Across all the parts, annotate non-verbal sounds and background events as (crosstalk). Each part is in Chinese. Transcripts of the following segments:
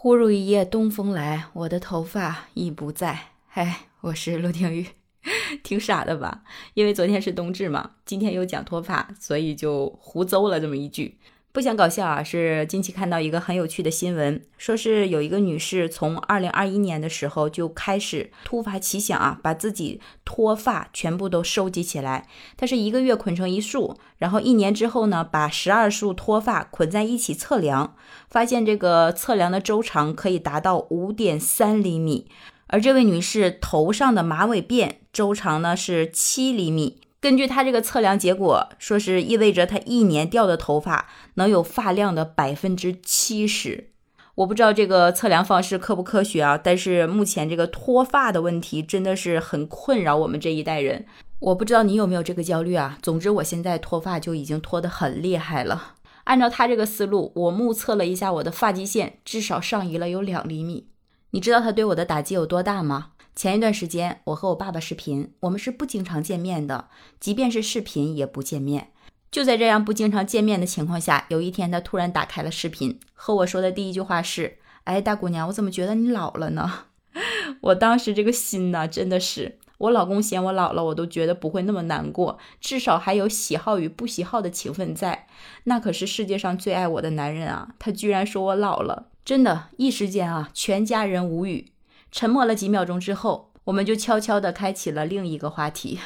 忽如一夜东风来，我的头发已不在。嗨，我是陆廷玉，(laughs) 挺傻的吧？因为昨天是冬至嘛，今天又讲脱发，所以就胡诌了这么一句。不想搞笑啊，是近期看到一个很有趣的新闻，说是有一个女士从二零二一年的时候就开始突发奇想啊，把自己脱发全部都收集起来。她是一个月捆成一束，然后一年之后呢，把十二束脱发捆在一起测量，发现这个测量的周长可以达到五点三厘米，而这位女士头上的马尾辫周长呢是七厘米。根据他这个测量结果，说是意味着他一年掉的头发能有发量的百分之七十。我不知道这个测量方式科不科学啊，但是目前这个脱发的问题真的是很困扰我们这一代人。我不知道你有没有这个焦虑啊？总之我现在脱发就已经脱得很厉害了。按照他这个思路，我目测了一下我的发际线，至少上移了有两厘米。你知道他对我的打击有多大吗？前一段时间，我和我爸爸视频，我们是不经常见面的，即便是视频也不见面。就在这样不经常见面的情况下，有一天他突然打开了视频，和我说的第一句话是：“哎，大姑娘，我怎么觉得你老了呢？” (laughs) 我当时这个心呐，真的是，我老公嫌我老了，我都觉得不会那么难过，至少还有喜好与不喜好的情分在。那可是世界上最爱我的男人啊，他居然说我老了，真的，一时间啊，全家人无语。沉默了几秒钟之后，我们就悄悄地开启了另一个话题。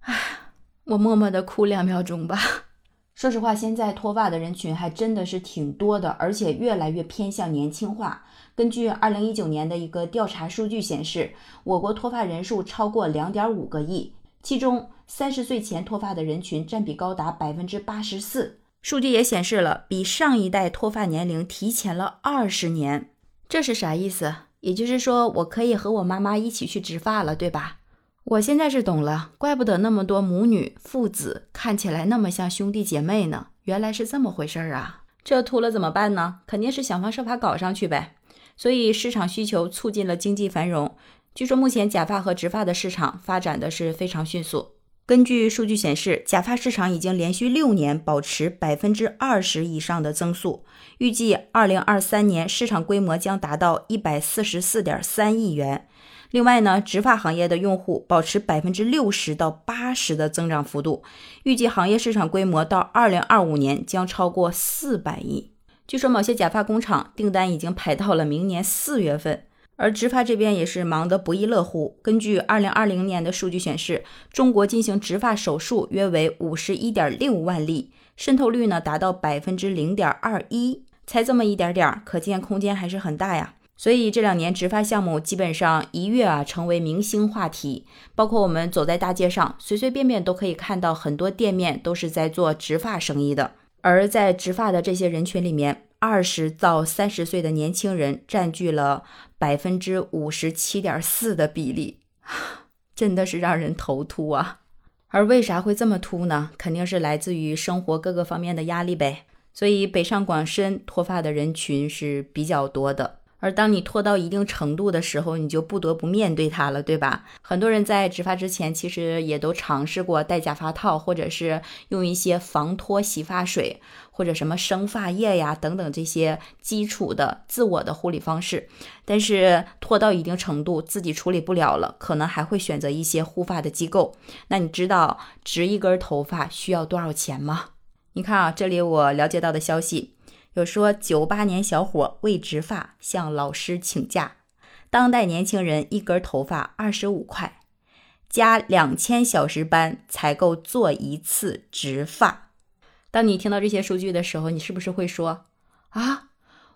唉，我默默地哭两秒钟吧。(laughs) 说实话，现在脱发的人群还真的是挺多的，而且越来越偏向年轻化。根据二零一九年的一个调查数据显示，我国脱发人数超过两点五个亿，其中三十岁前脱发的人群占比高达百分之八十四。数据也显示了，比上一代脱发年龄提前了二十年。这是啥意思？也就是说，我可以和我妈妈一起去植发了，对吧？我现在是懂了，怪不得那么多母女父子看起来那么像兄弟姐妹呢，原来是这么回事儿啊！这秃了怎么办呢？肯定是想方设法搞上去呗。所以市场需求促进了经济繁荣。据说目前假发和植发的市场发展的是非常迅速。根据数据显示，假发市场已经连续六年保持百分之二十以上的增速，预计二零二三年市场规模将达到一百四十四点三亿元。另外呢，植发行业的用户保持百分之六十到八十的增长幅度，预计行业市场规模到二零二五年将超过四百亿。据说某些假发工厂订单已经排到了明年四月份。而植发这边也是忙得不亦乐乎。根据二零二零年的数据显示，中国进行植发手术约为五十一点六万例，渗透率呢达到百分之零点二一，才这么一点点儿，可见空间还是很大呀。所以这两年植发项目基本上一跃啊成为明星话题，包括我们走在大街上，随随便便都可以看到很多店面都是在做植发生意的。而在植发的这些人群里面，二十到三十岁的年轻人占据了百分之五十七点四的比例，(sighs) 真的是让人头秃啊！而为啥会这么秃呢？肯定是来自于生活各个方面的压力呗。所以北上广深脱发的人群是比较多的。而当你脱到一定程度的时候，你就不得不面对它了，对吧？很多人在植发之前，其实也都尝试过戴假发套，或者是用一些防脱洗发水，或者什么生发液呀等等这些基础的自我的护理方式。但是脱到一定程度，自己处理不了了，可能还会选择一些护发的机构。那你知道植一根头发需要多少钱吗？你看啊，这里我了解到的消息。有说九八年小伙为植发向老师请假，当代年轻人一根头发二十五块，加两千小时班才够做一次植发。当你听到这些数据的时候，你是不是会说啊，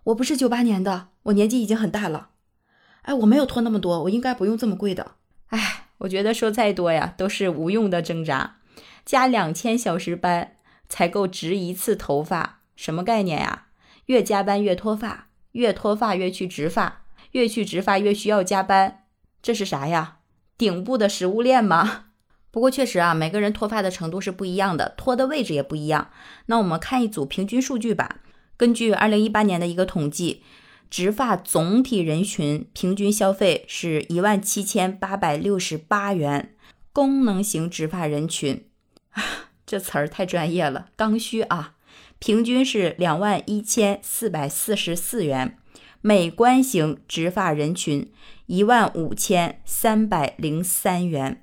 我不是九八年的，我年纪已经很大了。哎，我没有拖那么多，我应该不用这么贵的。哎，我觉得说再多呀，都是无用的挣扎。加两千小时班才够植一次头发，什么概念呀？越加班越脱发，越脱发越去植发，越去植发越需要加班，这是啥呀？顶部的食物链吗？(laughs) 不过确实啊，每个人脱发的程度是不一样的，脱的位置也不一样。那我们看一组平均数据吧。根据二零一八年的一个统计，植发总体人群平均消费是一万七千八百六十八元。功能型植发人群，(laughs) 这词儿太专业了，刚需啊。平均是两万一千四百四十四元，美观型植发人群一万五千三百零三元。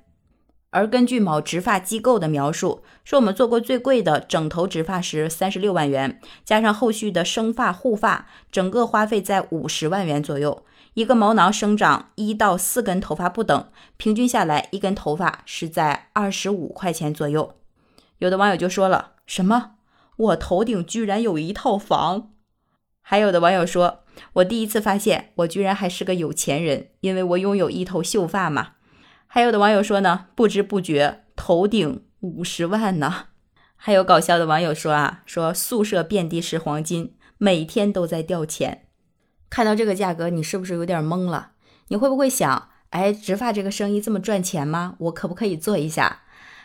而根据某植发机构的描述，说我们做过最贵的整头植发时三十六万元，加上后续的生发护发，整个花费在五十万元左右。一个毛囊生长一到四根头发不等，平均下来一根头发是在二十五块钱左右。有的网友就说了：“什么？我头顶居然有一套房？”还有的网友说：“我第一次发现我居然还是个有钱人，因为我拥有一头秀发嘛。”还有的网友说呢，不知不觉头顶五十万呢。还有搞笑的网友说啊，说宿舍遍地是黄金，每天都在掉钱。看到这个价格，你是不是有点懵了？你会不会想，哎，植发这个生意这么赚钱吗？我可不可以做一下？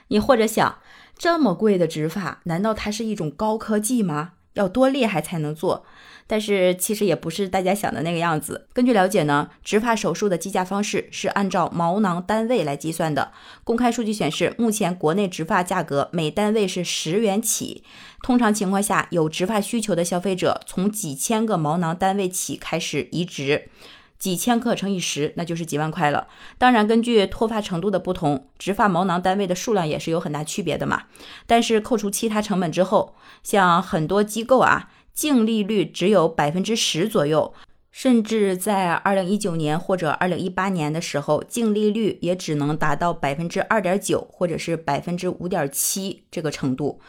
你或者想，这么贵的植发，难道它是一种高科技吗？要多厉害才能做？但是其实也不是大家想的那个样子。根据了解呢，植发手术的计价方式是按照毛囊单位来计算的。公开数据显示，目前国内植发价格每单位是十元起。通常情况下，有植发需求的消费者从几千个毛囊单位起开始移植，几千克乘以十，那就是几万块了。当然，根据脱发程度的不同，植发毛囊单位的数量也是有很大区别的嘛。但是扣除其他成本之后，像很多机构啊。净利率只有百分之十左右，甚至在二零一九年或者二零一八年的时候，净利率也只能达到百分之二点九或者是百分之五点七这个程度。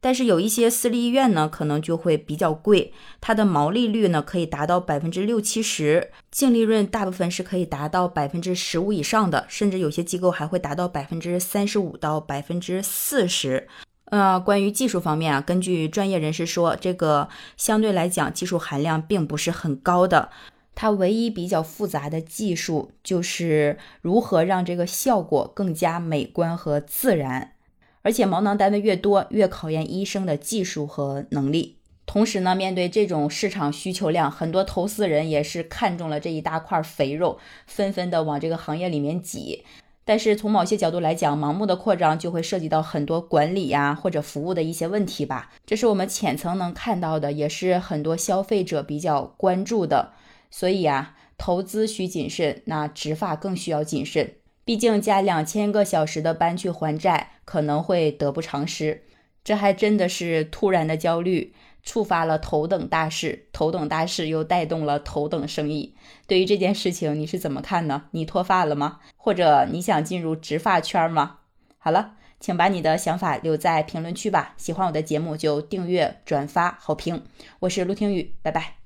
但是有一些私立医院呢，可能就会比较贵，它的毛利率呢可以达到百分之六七十，净利润大部分是可以达到百分之十五以上的，甚至有些机构还会达到百分之三十五到百分之四十。呃，关于技术方面啊，根据专业人士说，这个相对来讲技术含量并不是很高的。它唯一比较复杂的技术就是如何让这个效果更加美观和自然。而且毛囊单位越多，越考验医生的技术和能力。同时呢，面对这种市场需求量，很多投资人也是看中了这一大块肥肉，纷纷的往这个行业里面挤。但是从某些角度来讲，盲目的扩张就会涉及到很多管理呀或者服务的一些问题吧。这是我们浅层能看到的，也是很多消费者比较关注的。所以啊，投资需谨慎，那植发更需要谨慎。毕竟加两千个小时的班去还债，可能会得不偿失。这还真的是突然的焦虑。触发了头等大事，头等大事又带动了头等生意。对于这件事情，你是怎么看呢？你脱发了吗？或者你想进入植发圈吗？好了，请把你的想法留在评论区吧。喜欢我的节目就订阅、转发、好评。我是陆听雨，拜拜。